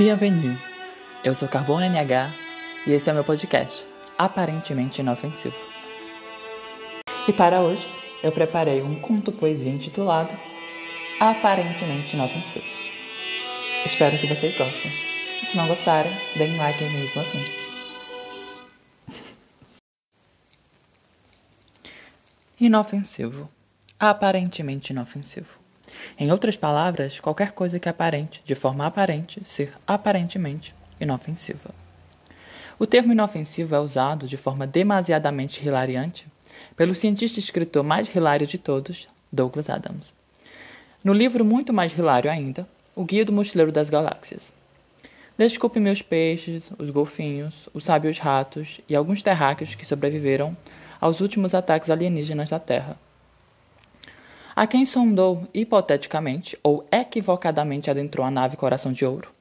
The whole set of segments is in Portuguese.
Bienvenue! Eu sou Carbono NH e esse é o meu podcast, aparentemente inofensivo. E para hoje, eu preparei um conto-poesia intitulado Aparentemente Inofensivo. Espero que vocês gostem. Se não gostarem, deem like mesmo assim. Inofensivo. Aparentemente inofensivo. Em outras palavras, qualquer coisa que aparente, de forma aparente, ser aparentemente inofensiva. O termo inofensivo é usado de forma demasiadamente hilariante pelo cientista e escritor mais hilário de todos, Douglas Adams. No livro muito mais hilário ainda, O Guia do Mochileiro das Galáxias. Desculpe meus peixes, os golfinhos, os sábios ratos e alguns terráqueos que sobreviveram aos últimos ataques alienígenas da Terra a quem sondou hipoteticamente ou equivocadamente adentrou a nave Coração de Ouro.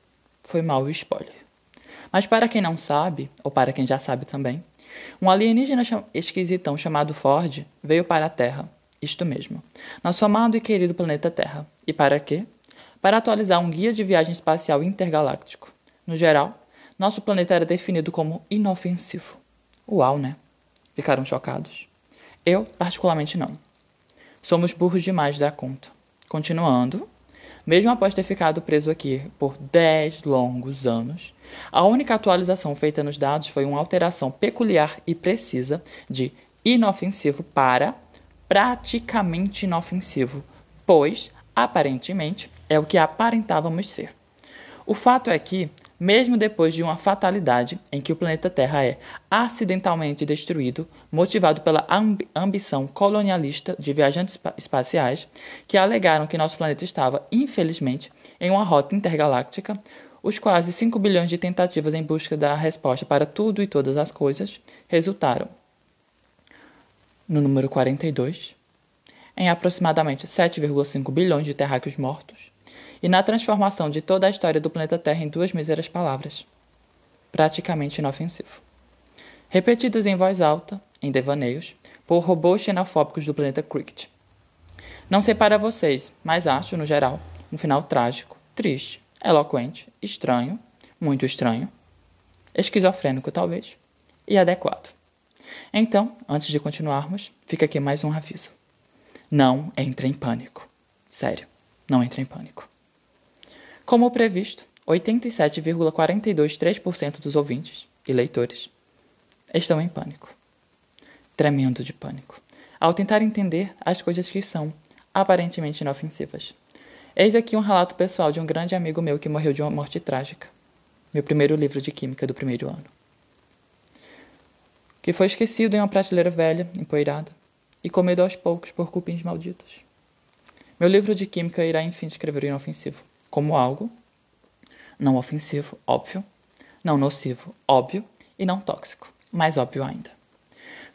Foi mal o spoiler. Mas para quem não sabe, ou para quem já sabe também, um alienígena esquisitão chamado Ford veio para a Terra, isto mesmo, nosso amado e querido planeta Terra. E para quê? Para atualizar um guia de viagem espacial intergaláctico. No geral, nosso planeta era definido como inofensivo. Uau, né? Ficaram chocados? Eu, particularmente, não. Somos burros demais da conta. Continuando, mesmo após ter ficado preso aqui por 10 longos anos, a única atualização feita nos dados foi uma alteração peculiar e precisa de inofensivo para praticamente inofensivo, pois, aparentemente, é o que aparentávamos ser. O fato é que mesmo depois de uma fatalidade em que o planeta Terra é acidentalmente destruído, motivado pela amb ambição colonialista de viajantes espaciais que alegaram que nosso planeta estava, infelizmente, em uma rota intergaláctica, os quase 5 bilhões de tentativas em busca da resposta para tudo e todas as coisas resultaram no número 42, em aproximadamente 7,5 bilhões de terráqueos mortos, e na transformação de toda a história do planeta Terra em duas míseras palavras, praticamente inofensivo. Repetidos em voz alta, em devaneios, por robôs xenofóbicos do planeta Cricket. Não sei para vocês, mas acho, no geral, um final trágico, triste, eloquente, estranho, muito estranho, esquizofrênico talvez, e adequado. Então, antes de continuarmos, fica aqui mais um aviso. Não entre em pânico. Sério, não entre em pânico. Como previsto, 87,423% dos ouvintes e leitores estão em pânico. Tremendo de pânico. Ao tentar entender as coisas que são aparentemente inofensivas. Eis aqui um relato pessoal de um grande amigo meu que morreu de uma morte trágica. Meu primeiro livro de química do primeiro ano. Que foi esquecido em uma prateleira velha, empoeirada, e comido aos poucos por cupins malditos. Meu livro de química irá enfim descrever o inofensivo como algo não ofensivo, óbvio, não nocivo, óbvio, e não tóxico, mais óbvio ainda.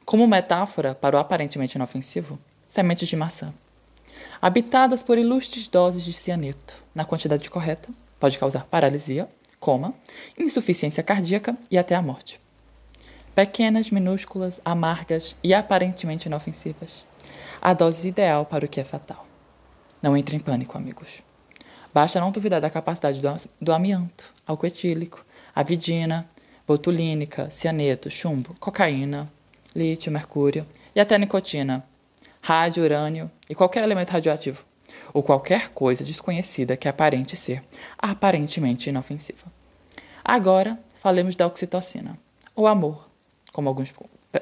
Como metáfora para o aparentemente inofensivo, sementes de maçã. Habitadas por ilustres doses de cianeto, na quantidade correta, pode causar paralisia, coma, insuficiência cardíaca e até a morte. Pequenas, minúsculas, amargas e aparentemente inofensivas. A dose ideal para o que é fatal. Não entre em pânico, amigos. Basta não duvidar da capacidade do, do amianto, álcool etílico, avidina, botulínica, cianeto, chumbo, cocaína, lítio, mercúrio e até nicotina, rádio, urânio e qualquer elemento radioativo, ou qualquer coisa desconhecida que aparente ser aparentemente inofensiva. Agora, falemos da oxitocina, ou amor, como alguns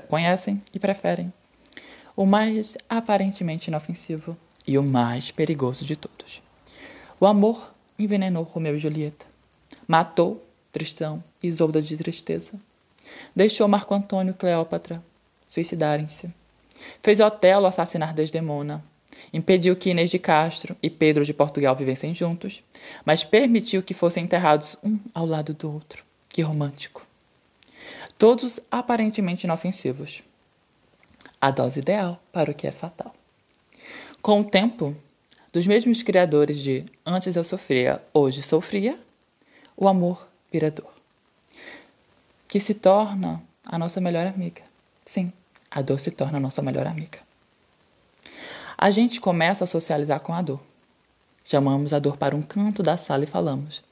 conhecem e preferem, o mais aparentemente inofensivo e o mais perigoso de todos. O amor envenenou Romeu e Julieta. Matou Tristão e Isolda de tristeza. Deixou Marco Antônio e Cleópatra suicidarem-se. Fez Otelo assassinar Desdemona. Impediu que Inês de Castro e Pedro de Portugal vivessem juntos, mas permitiu que fossem enterrados um ao lado do outro. Que romântico. Todos aparentemente inofensivos. A dose ideal para o que é fatal. Com o tempo, dos mesmos criadores de Antes eu sofria, hoje sofria, o amor vira dor. Que se torna a nossa melhor amiga. Sim, a dor se torna a nossa melhor amiga. A gente começa a socializar com a dor. Chamamos a dor para um canto da sala e falamos: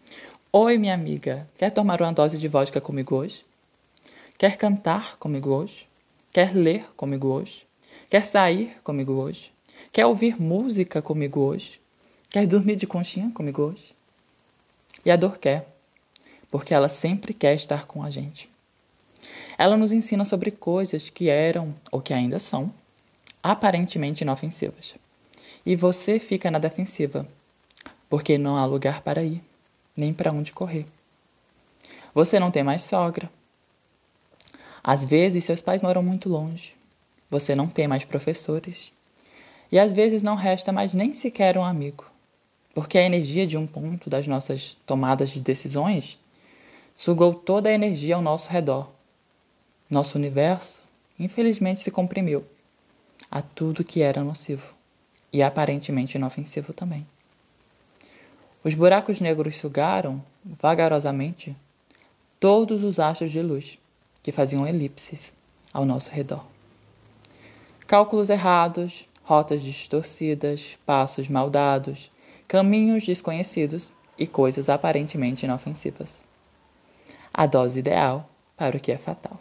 Oi, minha amiga, quer tomar uma dose de vodka comigo hoje? Quer cantar comigo hoje? Quer ler comigo hoje? Quer sair comigo hoje? Quer ouvir música comigo hoje? Quer dormir de conchinha comigo hoje? E a dor quer, porque ela sempre quer estar com a gente. Ela nos ensina sobre coisas que eram, ou que ainda são, aparentemente inofensivas. E você fica na defensiva, porque não há lugar para ir, nem para onde correr. Você não tem mais sogra. Às vezes seus pais moram muito longe. Você não tem mais professores. E às vezes não resta mais nem sequer um amigo, porque a energia de um ponto das nossas tomadas de decisões sugou toda a energia ao nosso redor nosso universo, infelizmente, se comprimiu a tudo que era nocivo e aparentemente inofensivo também. Os buracos negros sugaram, vagarosamente, todos os astros de luz que faziam elipses ao nosso redor. Cálculos errados, rotas distorcidas, passos mal dados, caminhos desconhecidos e coisas aparentemente inofensivas. A dose ideal para o que é fatal.